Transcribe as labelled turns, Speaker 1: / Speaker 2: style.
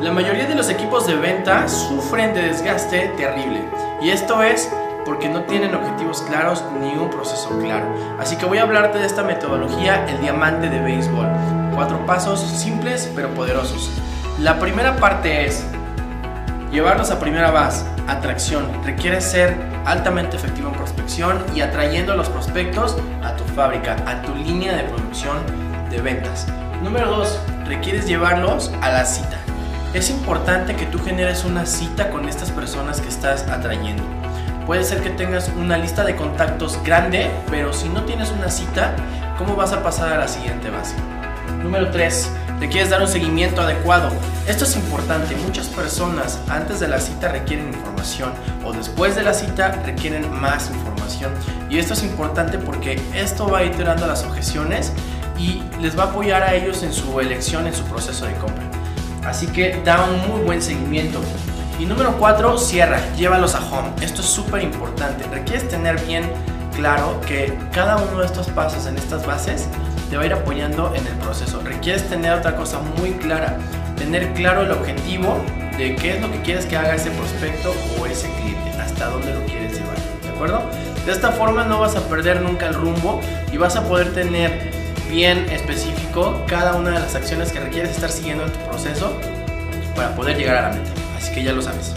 Speaker 1: La mayoría de los equipos de venta sufren de desgaste terrible y esto es porque no tienen objetivos claros ni un proceso claro. Así que voy a hablarte de esta metodología, el diamante de béisbol. Cuatro pasos simples pero poderosos. La primera parte es llevarlos a primera base, atracción. Requiere ser altamente efectivo en prospección y atrayendo a los prospectos a tu fábrica, a tu línea de producción de ventas. Número dos, requieres llevarlos a la cita. Es importante que tú generes una cita con estas personas que estás atrayendo. Puede ser que tengas una lista de contactos grande, pero si no tienes una cita, ¿cómo vas a pasar a la siguiente base? Número 3. Te quieres dar un seguimiento adecuado. Esto es importante. Muchas personas antes de la cita requieren información o después de la cita requieren más información. Y esto es importante porque esto va iterando las objeciones y les va a apoyar a ellos en su elección, en su proceso de compra. Así que da un muy buen seguimiento. Y número 4, cierra, llévalos a home. Esto es súper importante. Requieres tener bien claro que cada uno de estos pasos en estas bases te va a ir apoyando en el proceso. Requieres tener otra cosa muy clara, tener claro el objetivo de qué es lo que quieres que haga ese prospecto o ese cliente, hasta dónde lo quieres llevar, ¿de acuerdo? De esta forma no vas a perder nunca el rumbo y vas a poder tener bien específico cada una de las acciones que requieres estar siguiendo en tu proceso para poder llegar a la meta. Así que ya lo sabes.